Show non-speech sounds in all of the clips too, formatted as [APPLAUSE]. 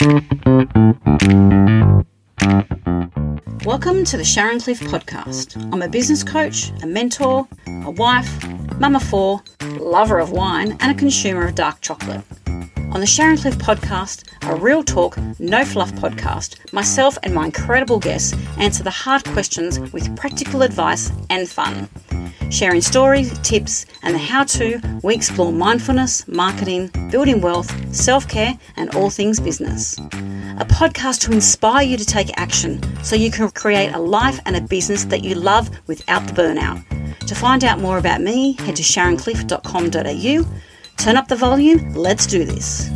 Welcome to the Sharon Cliffe podcast. I'm a business coach, a mentor, a wife, mama four, lover of wine, and a consumer of dark chocolate. On the Sharon Cliffe podcast, a real talk, no fluff podcast, myself and my incredible guests answer the hard questions with practical advice and fun. Sharing stories, tips, and the how to, we explore mindfulness, marketing, building wealth, self care, and all things business. A podcast to inspire you to take action so you can create a life and a business that you love without the burnout. To find out more about me, head to sharoncliffe.com.au. Turn up the volume, let's do this.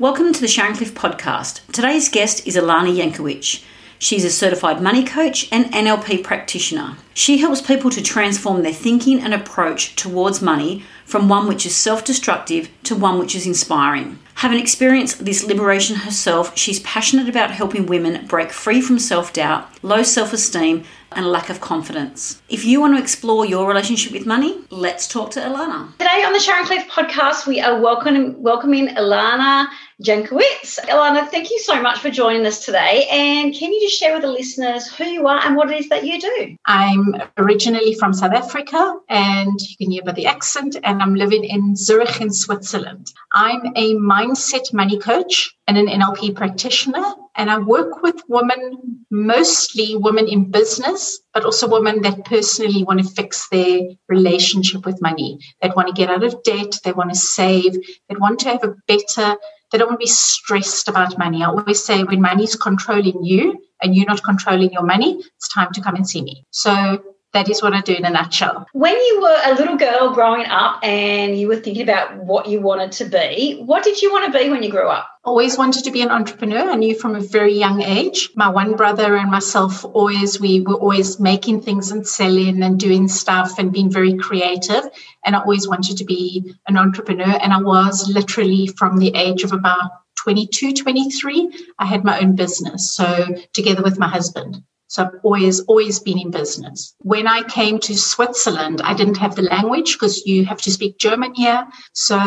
Welcome to the Sharon Cliffe podcast. Today's guest is Ilana Jankowitz. She's a certified money coach and NLP practitioner. She helps people to transform their thinking and approach towards money from one which is self destructive to one which is inspiring. Having experienced this liberation herself, she's passionate about helping women break free from self doubt, low self esteem, and lack of confidence. If you want to explore your relationship with money, let's talk to Ilana. Today on the Sharon Cliffe podcast, we are welcoming, welcoming Ilana Jankowitz. Ilana, thank you so much for joining us today. And can you just share with the listeners who you are and what it is that you do? I'm originally from South Africa, and you can hear by the accent, and I'm living in Zurich in Switzerland. I'm a mindset money coach and an NLP practitioner, and I work with women, mostly women in business, but also women that personally want to fix their relationship with money, that want to get out of debt, they want to save, they want to have a better they don't want to be stressed about money. I always say when money is controlling you and you're not controlling your money, it's time to come and see me. So that is what I do in a nutshell. When you were a little girl growing up and you were thinking about what you wanted to be, what did you want to be when you grew up? Always wanted to be an entrepreneur. I knew from a very young age. My one brother and myself always we were always making things and selling and doing stuff and being very creative. And I always wanted to be an entrepreneur. And I was literally from the age of about 22, 23, I had my own business. So together with my husband. So I've always, always been in business. When I came to Switzerland, I didn't have the language because you have to speak German here. So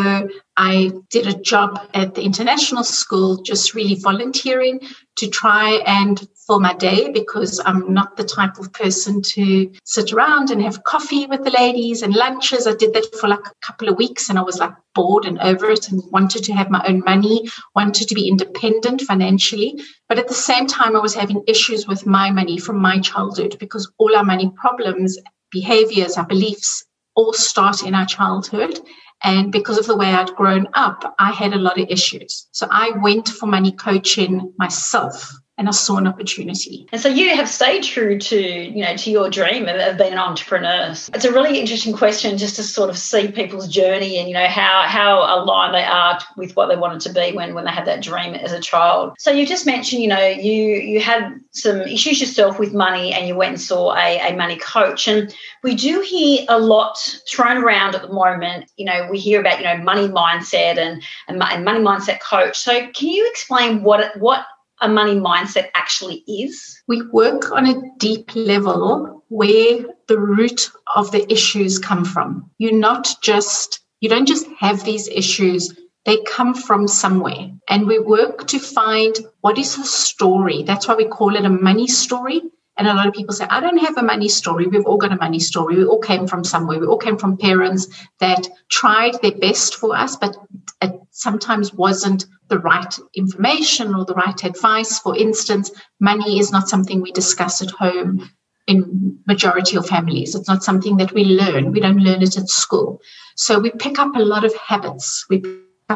I did a job at the international school, just really volunteering to try and fill my day because I'm not the type of person to sit around and have coffee with the ladies and lunches. I did that for like a couple of weeks and I was like bored and over it and wanted to have my own money, wanted to be independent financially. But at the same time, I was having issues with my money from my childhood because all our money problems, behaviors, our beliefs all start in our childhood. And because of the way I'd grown up, I had a lot of issues. So I went for money coaching myself and I saw an opportunity. And so you have stayed true to, you know, to your dream of, of, being an entrepreneur. It's a really interesting question just to sort of see people's journey and, you know, how how aligned they are with what they wanted to be when when they had that dream as a child. So you just mentioned, you know, you you had some issues yourself with money and you went and saw a, a money coach. And we do hear a lot thrown around at the moment. You know, we hear about, you know, money mindset and, and, and money mindset coach. So can you explain what what a money mindset actually is? We work on a deep level where the root of the issues come from. You're not just, you don't just have these issues, they come from somewhere. And we work to find what is the story. That's why we call it a money story. And a lot of people say, I don't have a money story. We've all got a money story. We all came from somewhere. We all came from parents that tried their best for us, but it sometimes wasn't the right information or the right advice. For instance, money is not something we discuss at home in majority of families. It's not something that we learn. We don't learn it at school. So we pick up a lot of habits. We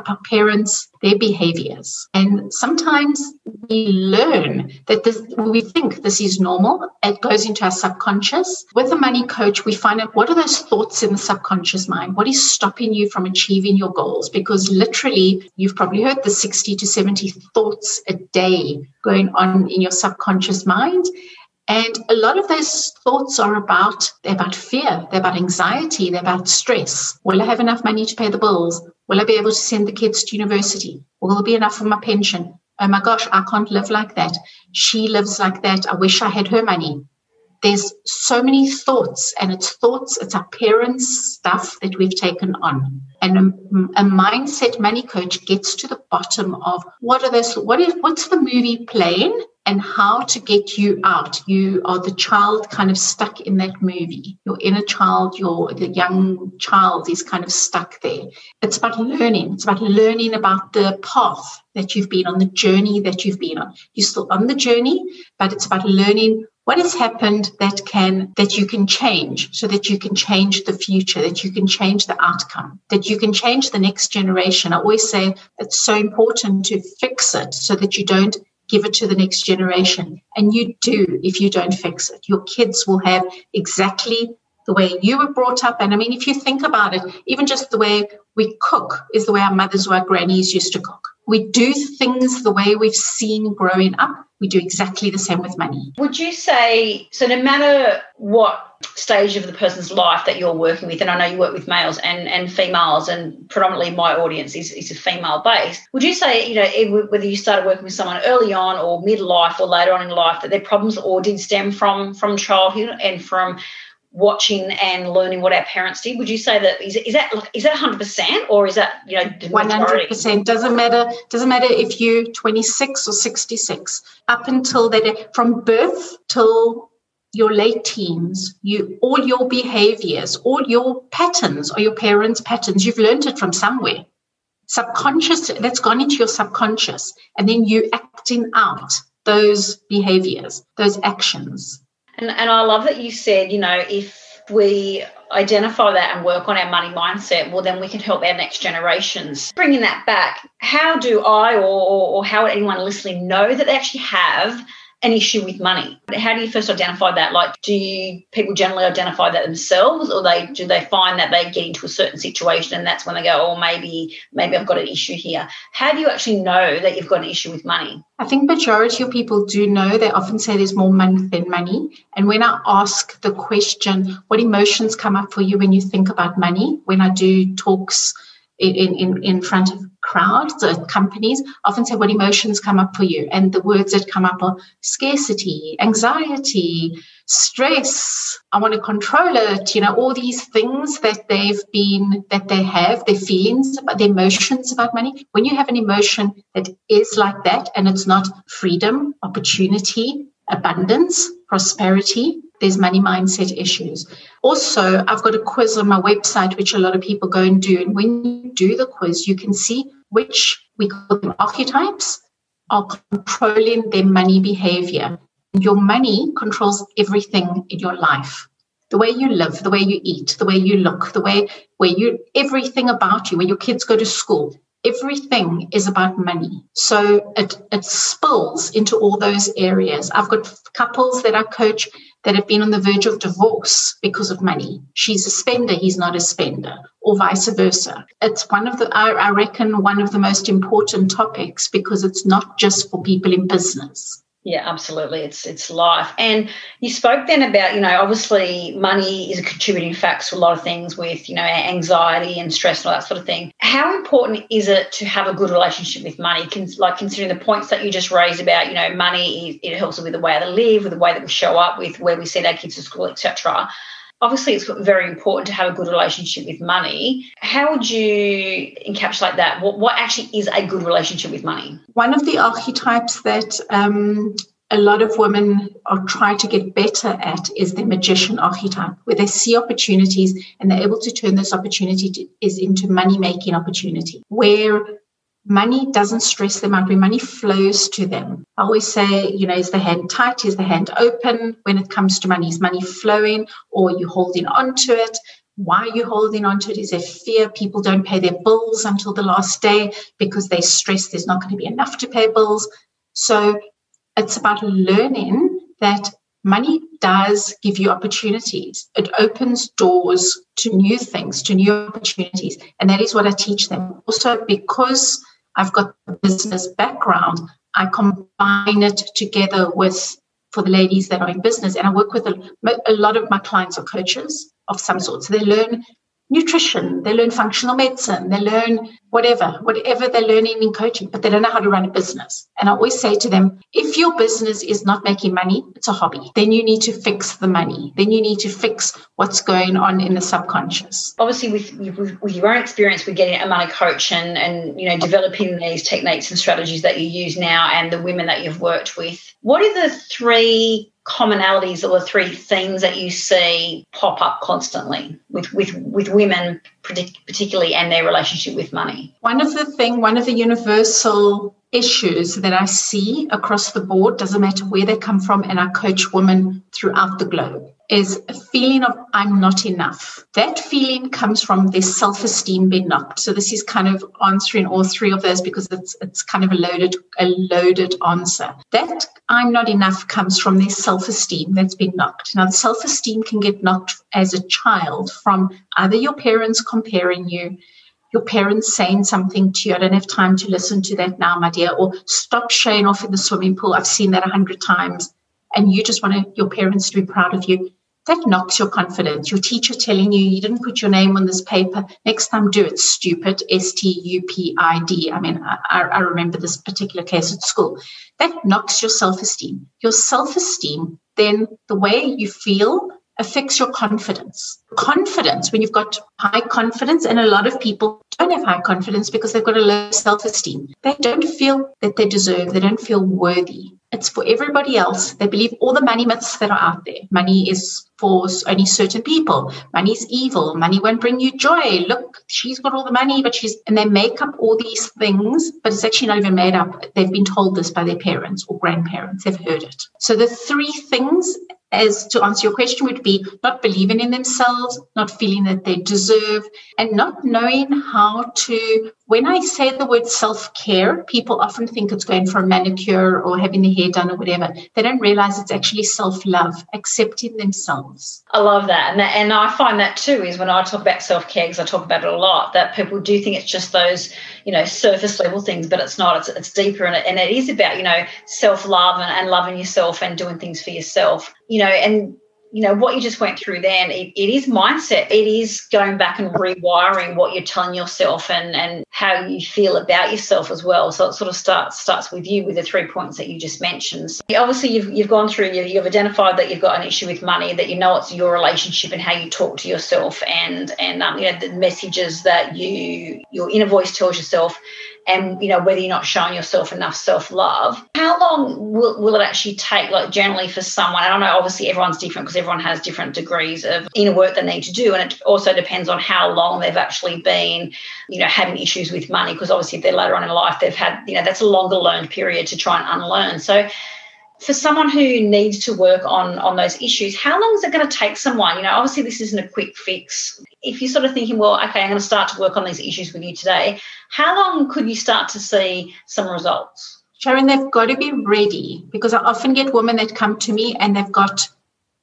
parents, their behaviors. And sometimes we learn that this, we think this is normal. It goes into our subconscious. With a money coach, we find out what are those thoughts in the subconscious mind? What is stopping you from achieving your goals? Because literally, you've probably heard the 60 to 70 thoughts a day going on in your subconscious mind. And a lot of those thoughts are about they're about fear, they're about anxiety, they're about stress. Will I have enough money to pay the bills? Will I be able to send the kids to university? Will there be enough for my pension? Oh my gosh, I can't live like that. She lives like that. I wish I had her money. there's so many thoughts, and it's thoughts, it's our parents' stuff that we've taken on. And a, a, mindset money coach gets to the bottom of what are those, what is, what's the movie playing and how to get you out. You are the child kind of stuck in that movie. Your inner child, your the young child is kind of stuck there. It's about learning. It's about learning about the path that you've been on, the journey that you've been on. You're still on the journey, but it's about learning what has happened that can that you can change so that you can change the future that you can change the outcome that you can change the next generation i always say it's so important to fix it so that you don't give it to the next generation. And you do if you don't fix it. Your kids will have exactly the way you were brought up. And i mean if you think about it even just the way we cook is the way our mothers or our grannies used to cook. We do things the way we've seen growing up. We do exactly the same with money. Would you say, so no matter what stage of the person's life that you're working with, and I know you work with males and, and females, and predominantly my audience is, is a female base, would you say, you know, whether you started working with someone early on or midlife or later on in life, that their problems all did stem from from childhood and from watching and learning what our parents did would you say that is, is that is that 100% or is that you know 100% doesn't matter doesn't matter if you're 26 or 66 up until that from birth till your late teens you all your behaviors all your patterns or your parents patterns you've learned it from somewhere. Subconscious that's gone into your subconscious and then you acting out those behaviors those actions and, and I love that you said, you know, if we identify that and work on our money mindset, well, then we can help our next generations. Bringing that back, how do I or, or how would anyone listening know that they actually have an issue with money. How do you first identify that? Like, do you, people generally identify that themselves, or they do they find that they get into a certain situation and that's when they go, oh, maybe maybe I've got an issue here. How do you actually know that you've got an issue with money? I think majority of people do know. They often say there's more money than money. And when I ask the question, what emotions come up for you when you think about money? When I do talks in in, in front of crowds or companies often say what emotions come up for you. And the words that come up are scarcity anxiety stress. I want to control it you know all these things that they've been that they have their feelings about their emotions about money. When you have an emotion that is like that and it's not freedom opportunity abundance prosperity there's money mindset issues. Also, I've got a quiz on my website, which a lot of people go and do. And when you do the quiz, you can see which we call them archetypes are controlling their money behavior. Your money controls everything in your life. The way you live, the way you eat, the way you look, the way where you everything about you, where your kids go to school, everything is about money. So it it spills into all those areas. I've got couples that I coach that have been on the verge of divorce because of money. She's a spender, he's not a spender, or vice versa. It's one of the, I, reckon, one of the most important topics because it's not just for people in business. Yeah, absolutely. It's it's life. And you spoke then about, you know, obviously money is a contributing factor to a lot of things with, you know, anxiety and stress and all that sort of thing. How important is it to have a good relationship with money? like considering the points that you just raised about, you know, money, it helps with the way they live, with the way that we show up, with where we send our kids to school, etc obviously it's very important to have a good relationship with money. How would you encapsulate that? What, what actually is a good relationship with money? One of the archetypes that um, a lot of women are trying to get better at is the magician archetype, where they see opportunities and they're able to turn those opportunities into money making opportunity, where money doesn't stress them out, money flows to them. I always say, you know, is the hand tight? Is the hand open when it comes to money? Is money flowing or are you holding on to it? Why are you holding on to it? Is there fear people don't pay their bills until the last day because they stress there's not going to be enough to pay bills? So it's about learning that money does give you opportunities. It opens doors to new things, to new opportunities. And that is what I teach them. Also, because I've got a business background. I combine it together with for the ladies that are in business, and I work with a, a lot of my clients are coaches of some sort. So they learn nutrition, they learn functional medicine, they learn whatever, whatever they're learning in coaching, but they don't know how to run a business. And I always say to them, if your business is not making money, it's a hobby. Then you need to fix the money. Then you need to fix what's going on in the subconscious. Obviously, with, with, with your own experience with getting a money coach and, and, you know, developing these techniques and strategies that you use now and the women that you've worked with, what are the three commonalities or the three themes that you see pop up constantly with with with women particularly and their relationship with money. One of the thing one of the universal issues that i see across the board doesn't matter where they come from and i coach women throughout the globe is a feeling of I'm not enough. That feeling comes from their self-esteem being knocked. So this is kind of answering all three of those because it's it's kind of a loaded a loaded answer. That I'm not enough comes from their self-esteem that's been knocked. Now the self-esteem can get knocked as a child from either your parents comparing you, your parents saying something to you, I don't have time to listen to that now, my dear, or stop showing off in the swimming pool. I've seen that a hundred times. And you just want your parents to be proud of you that knocks your confidence. Your teacher telling you you didn't put your name on this paper. Next time, do it. Stupid. S T U P I D. I mean, I, I remember this particular case at school. That knocks your self esteem. Your self esteem, then the way you feel affects your confidence. Confidence, when you've got high confidence, and a lot of people don't have high confidence because they've got a low self esteem. They don't feel that they deserve, they don't feel worthy. It's for everybody else. They believe all the money myths that are out there. Money is for only certain people. Money is evil. Money won't bring you joy. Look, she's got all the money, but she's, and they make up all these things, but it's actually not even made up. They've been told this by their parents or grandparents. They've heard it. So the three things as to answer your question would be not believing in themselves, not feeling that they deserve, and not knowing how to. When I say the word self care, people often think it's going for a manicure or having the hair done or whatever. They don't realize it's actually self love, accepting themselves. I love that. And, that, and I find that too is when I talk about self care, because I talk about it a lot, that people do think it's just those you know surface level things but it's not it's, it's deeper and it, and it is about you know self love and, and loving yourself and doing things for yourself you know and you know what you just went through then it, it is mindset. It is going back and rewiring what you're telling yourself and and how you feel about yourself as well. So it sort of starts starts with you with the three points that you just mentioned. So obviously you've, you've gone through you, you've identified that you've got an issue with money that you know it's your relationship and how you talk to yourself and and um, you know the messages that you your inner voice tells yourself and you know whether you're not showing yourself enough self-love how long will, will it actually take like generally for someone? I don't know obviously everyone's different because everyone has different degrees of inner work they need to do and it also depends on how long they've actually been you know having issues with money because obviously if they're later on in life they've had you know that's a longer learned period to try and unlearn. So for someone who needs to work on on those issues how long is it going to take someone you know obviously this isn't a quick fix. If you're sort of thinking well okay i'm going to start to work on these issues with you today how long could you start to see some results? Sharon they've got to be ready because i often get women that come to me and they've got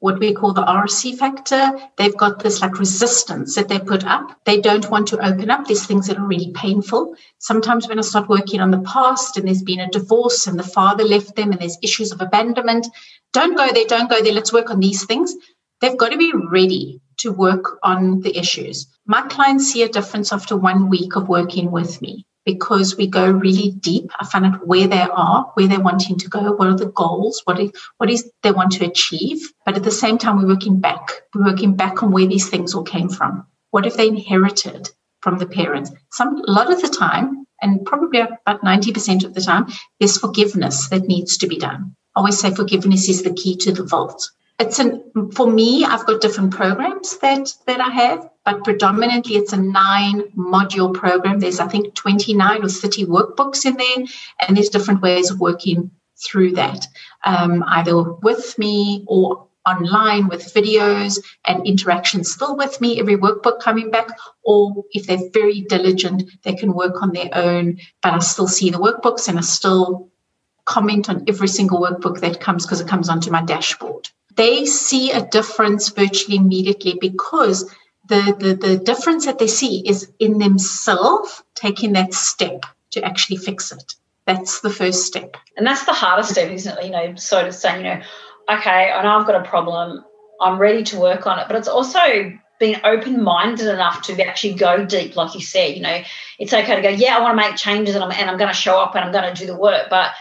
what we call the RC factor. They've got this like resistance that they put up. They don't want to open up these things that are really painful. Sometimes when I start working on the past and there's been a divorce and the father left them and there's issues of abandonment, don't go there, don't go there. Let's work on these things. They've got to be ready to work on the issues. My clients see a difference after one week of working with me because we go really deep. I find out where they are, where they're wanting to go, what are the goals, what is what is they want to achieve. But at the same time, we're working back. We're working back on where these things all came from. What if they inherited from the parents? Some a lot of the time, and probably about 90% of the time, there's forgiveness that needs to be done. I always say forgiveness is the key to the vault it's an for me i've got different programs that that i have but predominantly it's a nine module program. There's i think 29 or 30 workbooks in there and there's different ways of working through that um, either with me or online with videos and interaction still with me every workbook coming back or if they're very diligent they can work on their own but i still see the workbooks and i still comment on every single workbook that comes because it comes onto my dashboard. They see a difference virtually immediately because the, the, the difference that they see is in themselves taking that step to actually fix it. That's the first step. And that's the hardest step, isn't it? You know, sort of saying, you know, okay, I know I've got a problem. I'm ready to work on it. But it's also being open minded enough to actually go deep, like you said. You know, it's okay to go, yeah, I want to make changes and I'm, and I'm going to show up and I'm going to do the work. But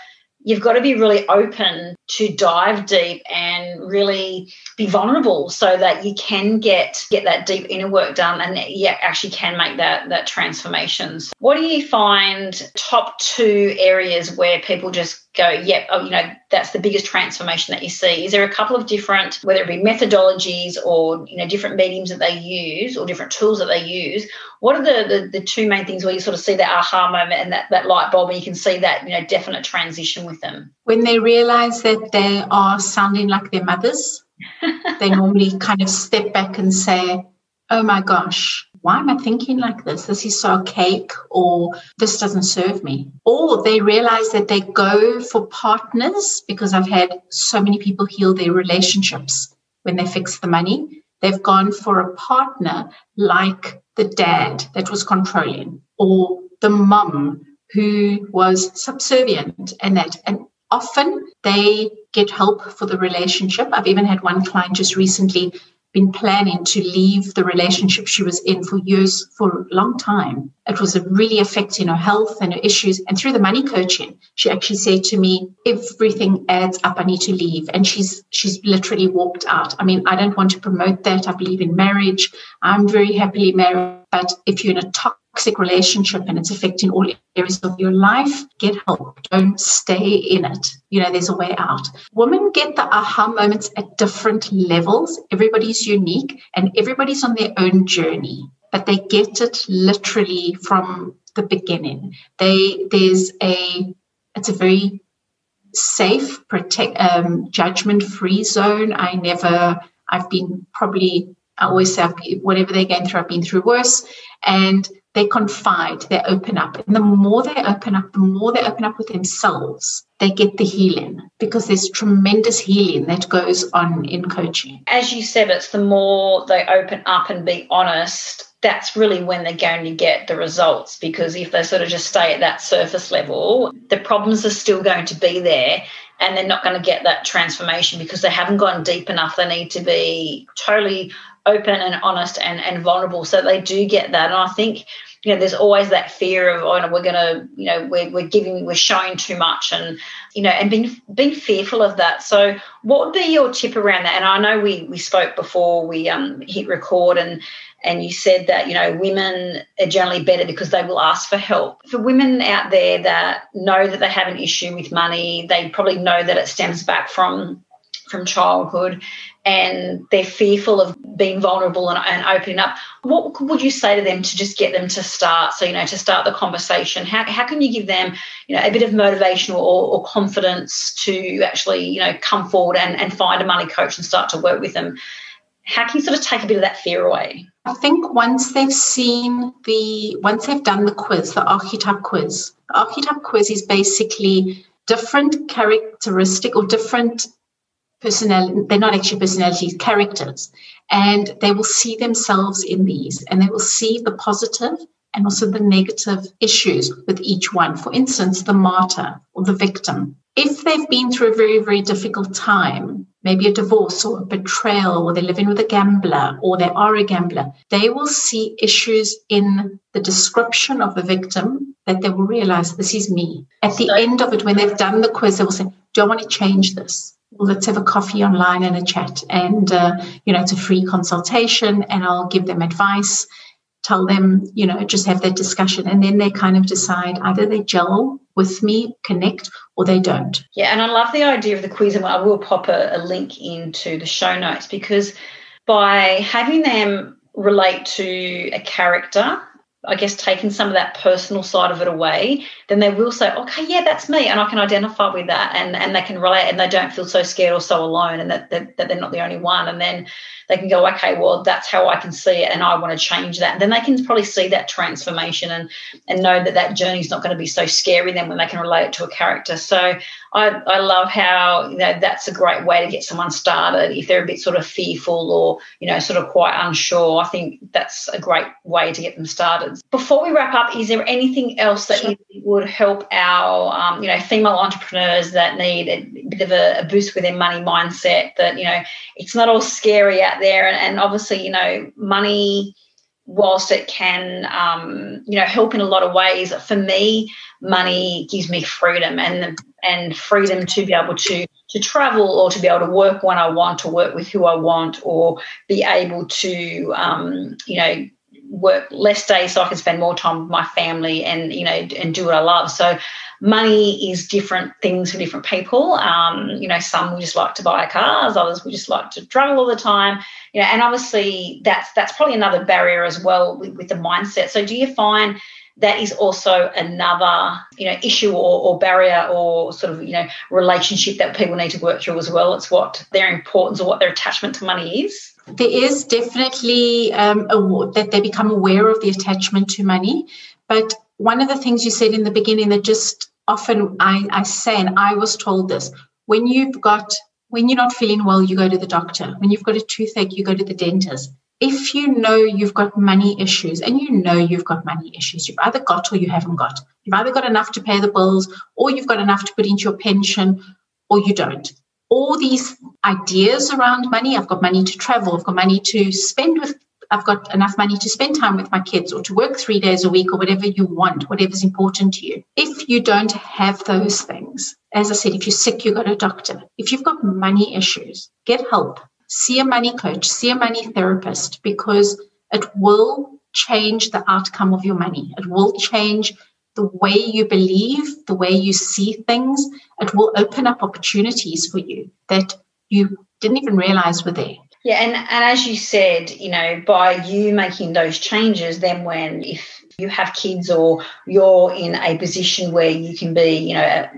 you've got to be really open to dive deep and really be vulnerable so that you can get get that deep inner work done and yeah actually can make that that transformations what do you find top two areas where people just go, yep, oh, you know, that's the biggest transformation that you see? Is there a couple of different, whether it be methodologies or, you know, different mediums that they use or different tools that they use? What are the, the, the two main things where you sort of see that aha moment and that, that light bulb and you can see that, you know, definite transition with them? When they realize that they are sounding like their mothers, [LAUGHS] they normally kind of step back and say, oh my gosh, why am I thinking like this? This is so archaic, or this doesn't serve me. Or they realize that they go for partners because I've had so many people heal their relationships when they fix the money. They've gone for a partner like the dad that was controlling, or the mum who was subservient, and that. And often they get help for the relationship. I've even had one client just recently been planning to leave the relationship she was in for years, for a long time. It was really affecting her health and her issues. And through the money coaching, she actually said to me, everything adds up. I need to leave. And she's, she's literally walked out. I mean, I don't want to promote that. I believe in marriage. I'm very happily married. But if you're in a toxic toxic relationship and it's affecting all areas of your life, get help. Don't stay in it. You know, there's a way out. Women get the aha moments at different levels. Everybody's unique and everybody's on their own journey, but they get it literally from the beginning. They there's a it's a very safe, protect um, judgment free zone. I never I've been probably always say whatever they're going through, I've been through worse. And they confide, they open up. And the more they open up, the more they open up with themselves, they get the healing because there's tremendous healing that goes on in coaching. As you said, it's the more they open up and be honest, that's really when they're going to get the results because if they sort of just stay at that surface level, the problems are still going to be there and they're not going to get that transformation because they haven't gone deep enough. They need to be totally open and honest and, and vulnerable. So they do get that. And I think, you know, there's always that fear of, oh, no, we're going to, you know, we're, we're giving, we're showing too much and, you know, and being, being fearful of that. So what would be your tip around that? And I know we, we spoke before we um, hit record and, and you said that, you know, women are generally better because they will ask for help. For women out there that know that they have an issue with money, they probably know that it stems back from from childhood and they're fearful of being vulnerable and, and, opening up, what would you say to them to just get them to start? So, you know, to start the conversation, how, how can you give them, you know, a bit of motivation or, or confidence to actually, you know, come forward and, and find a money coach and start to work with them? How can you sort of take a bit of that fear away? I think once they've seen the, once they've done the quiz, the archetype quiz, the archetype quiz is basically different characteristic or different personality, they're not actually personalities, characters. And they will see themselves in these and they will see the positive and also the negative issues with each one. For instance, the martyr or the victim. If they've been through a very, very difficult time, maybe a divorce or a betrayal, or they're living with a gambler, or they are a gambler, they will see issues in the description of the victim that they will realize this is me. At the end of it, when they've done the quiz, they will say, Do I want to change this? Let's have a coffee online and a chat. And, uh, you know, it's a free consultation and I'll give them advice, tell them, you know, just have that discussion. And then they kind of decide either they gel with me, connect, or they don't. Yeah. And I love the idea of the quiz. And I will pop a, a link into the show notes because by having them relate to a character I guess, taken some of that personal side of it away, then they will say, okay, yeah, that's me. And I can identify with that. And, and they can relate and they don't feel so scared or so alone and that, that, that they're not the only one. And then they can go, okay, well, that's how I can see it. And I want to change that. And then they can probably see that transformation and, and know that that journey is not going to be so scary then when they can relate it to a character. So I, I love how you know that's a great way to get someone started if they're a bit sort of fearful or you know sort of quite unsure. I think that's a great way to get them started. Before we wrap up, is there anything else that sure. would help our um, you know female entrepreneurs that need a bit of a, a, boost with their money mindset? That you know it's not all scary out there, and, and obviously you know money whilst it can um, you know help in a lot of ways for me money gives me freedom and and freedom to be able to to travel or to be able to work when I want, to work with who I want, or be able to um, you know work less days so I can spend more time with my family and you know and do what I love. So money is different things for different people. Um, you know, some we just like to buy cars, others we just like to travel all the time. You know, and obviously that's that's probably another barrier as well with, with the mindset. So do you find that is also another you know issue or, or, barrier or sort of you know relationship that people need to work through as well. It's what their importance or what their attachment to money is. There is definitely um, a, that they become aware of the attachment to money. But one of the things you said in the beginning that just often I, I say and i was told this when you've got when you're not feeling well you go to the doctor. When you've got a toothache you go to the dentist if you know you've got money issues and you know you've got money issues, you've either got or you haven't got. You've either got enough to pay the bills or you've got enough to put into your pension or you don't. All these ideas around money, I've got money to travel, I've got money to spend with, I've got enough money to spend time with my kids or to work three days a week or whatever you want, whatever's important to you. If you don't have those things, as I said, if you're sick, you go to a doctor. If you've got money issues, get help see a money coach, see a money therapist, because it will change the outcome of your money. It will change the way you believe, the way you see things. It will open up opportunities for you that you didn't even realize were there. Yeah, and, and as you said, you know, by you making those changes, then when if you have kids or you're in a position where you can be, you know, a,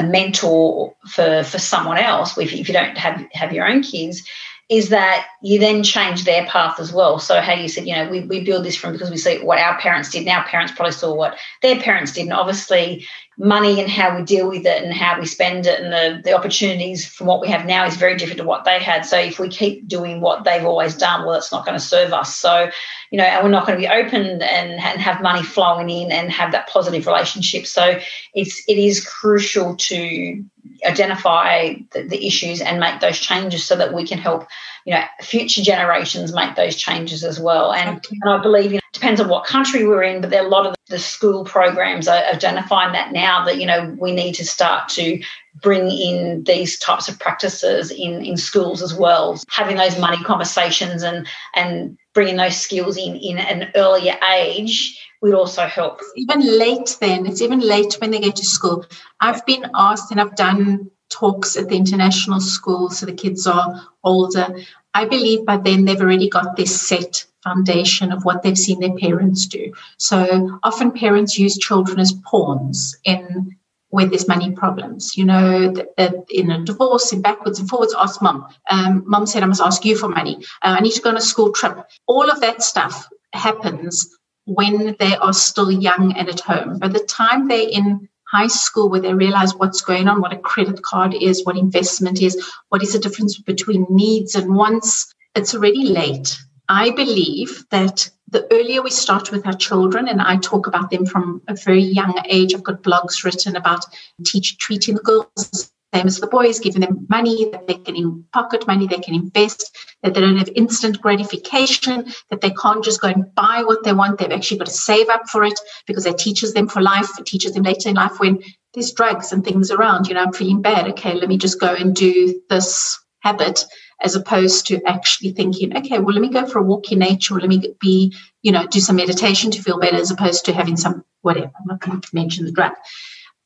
a mentor for for someone else, if, if you don't have have your own kids, is that you then change their path as well. So how you said, you know, we, we build this from because we see what our parents did, and our parents probably saw what their parents did. And obviously money and how we deal with it and how we spend it and the, the opportunities from what we have now is very different to what they had. So if we keep doing what they've always done, well, it's not going to serve us. So, you know, and we're not going to be open and, and have money flowing in and have that positive relationship. So it's it is crucial to identify the, the issues and make those changes so that we can help you know future generations make those changes as well and, okay. and i believe you depends on what country we're in but there are a lot of the school programs are identifying that now that you know we need to start to bring in these types of practices in in schools as well. Having those money conversations and and bringing those skills in in an earlier age would also help. Even late then. It's even late when they get to school. I've been asked and i've done talks at the international school, so the kids are older. I believe by then they've already got this set foundation of what they've seen their parents do. So often parents use children as pawns in where there's money problems. You know, that in a divorce, in backwards and forwards, ask mum. Um, mum said, I must ask you for money. Uh, I need to go on a school trip. All of that stuff happens when they are still young and at home. By the time they're in high school where they realize what's going on, what a credit card is, what investment is, what is the difference between needs and wants. It's already late. I believe that the earlier we start with our children, and I talk about them from a very young age, I've got blogs written about teach, treating the girls same as the boys, giving them money that they can pocket money, they can invest, that they don't have instant gratification, that they can't just go and buy what they want. They've actually got to save up for it because it teaches them for life. It teaches them later in life when there's drugs and things around. You know, I'm feeling bad. Okay, let me just go and do this habit as opposed to actually thinking, okay, well, let me go for a walk in nature, or let me be, you know, do some meditation to feel better, as opposed to having some whatever. I'm not going to mention the drug.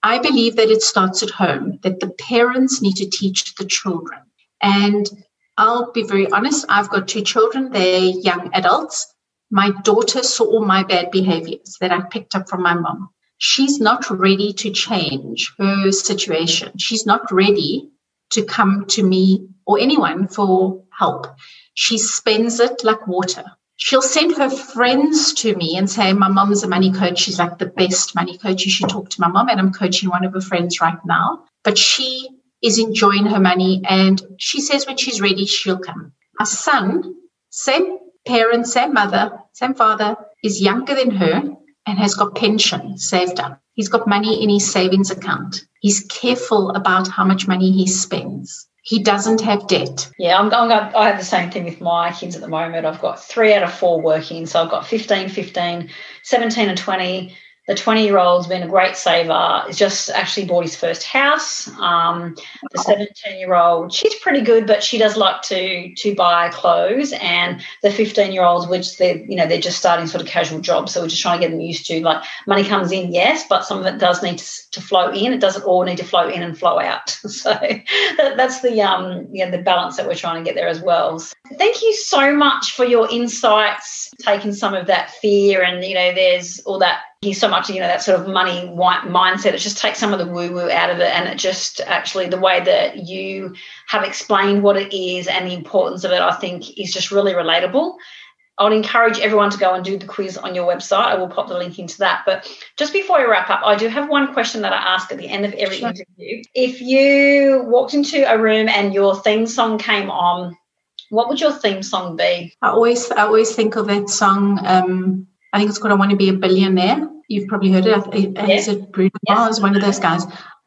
I believe that it starts at home, that the parents need to teach the children. And I'll be very honest, I've got two children, they're young adults. My daughter saw all my bad behaviors that I picked up from my mom. She's not ready to change her situation. She's not ready to come to me or anyone for help. She spends it like water she'll send her friends to me and say, My mom's a money coach. She's like the best money coach. You should talk to my mom. And I'm coaching one of her friends right now. but she is enjoying her money and she says when she's ready, she'll come. Our son, same parents, same mother, same father, is younger than her and has got pension saved up. He's got money in his savings account. He's careful about how much money he spends. He doesn't have debt. Yeah, I'm, I'm, I have the same thing with my kids at the moment. I've got three out of four working. So I've got 15, 15, 17, and 20 the 20 year old's been a great saver. He's just actually bought his first house. Um, the 17 year old, she's pretty good, but she does like to to buy clothes. And the 15 year olds, which they're you know they're just starting sort of casual jobs, so we're just trying to get them used to like money comes in, yes, but some of it does need to, to flow in. It doesn't all need to flow in and flow out. [LAUGHS] So that, that's the um yeah the balance that we're trying to get there as well. So thank you so much for your insights, taking some of that fear and you know there's all that so much, you know, that sort of money mindset. It just takes some of the woo woo out of it. And it just actually, the way that you have explained what it is and the importance of it, I think is just really relatable. I would encourage everyone to go and do the quiz on your website. I will pop the link into that. But just before we wrap up, I do have one question that I ask at the end of every sure. interview. If you walked into a room and your theme song came on, what would your theme song be? I always I always think of that song. Um, I think it's called "I Want to Be a Billionaire." You've probably heard it. I, yeah. said Bruno yes. Mars, one of those guys.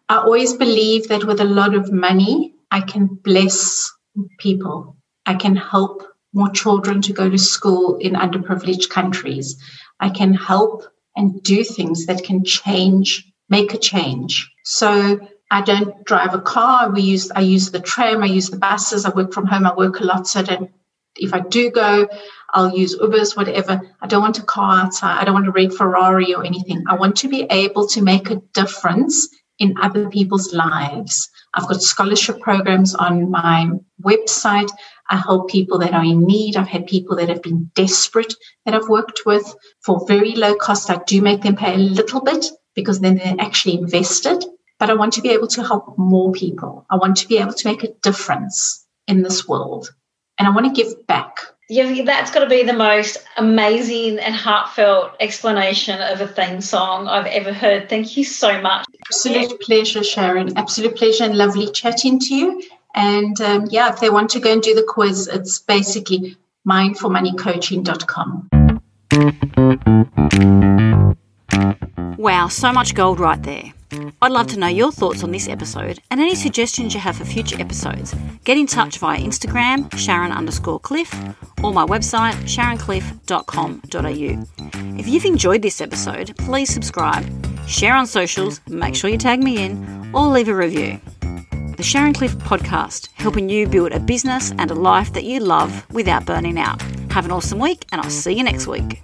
I always believe that with a lot of money, I can bless people. I can help more children to go to school in underprivileged countries. I can help and do things that can change, make a change. So I don't drive a car. We use I use the tram, I use the buses, I work from home, I work a lot. So I don't if I do go, I'll use Ubers, whatever. I don't want a car outside. I don't want to red Ferrari or anything. I want to be able to make a difference in other people's lives. I've got scholarship programs on my website. I help people that are in need. I've had people that have been desperate that I've worked with for very low cost. I do make them pay a little bit because then they're actually invested. But I want to be able to help more people. I want to be able to make a difference in this world. And I want to give back yeah, that's got to be the most amazing and heartfelt explanation of a theme song I've ever heard. Thank you so much. Absolute pleasure, Sharon. Absolute pleasure and lovely chatting to you. And um, yeah, if they want to go and do the quiz, it's basically mindfulmoneycoaching.com. Wow, so much gold right there. I'd love to know your thoughts on this episode and any suggestions you have for future episodes. Get in touch via Instagram, Sharon underscore Cliffe, or my website, sharoncliffe.com.au. If you've enjoyed this episode, please subscribe, share on socials, make sure you tag me in, or leave a review. The Sharon Cliffe Podcast, helping you build a business and a life that you love without burning out. Have an awesome week, and I'll see you next week.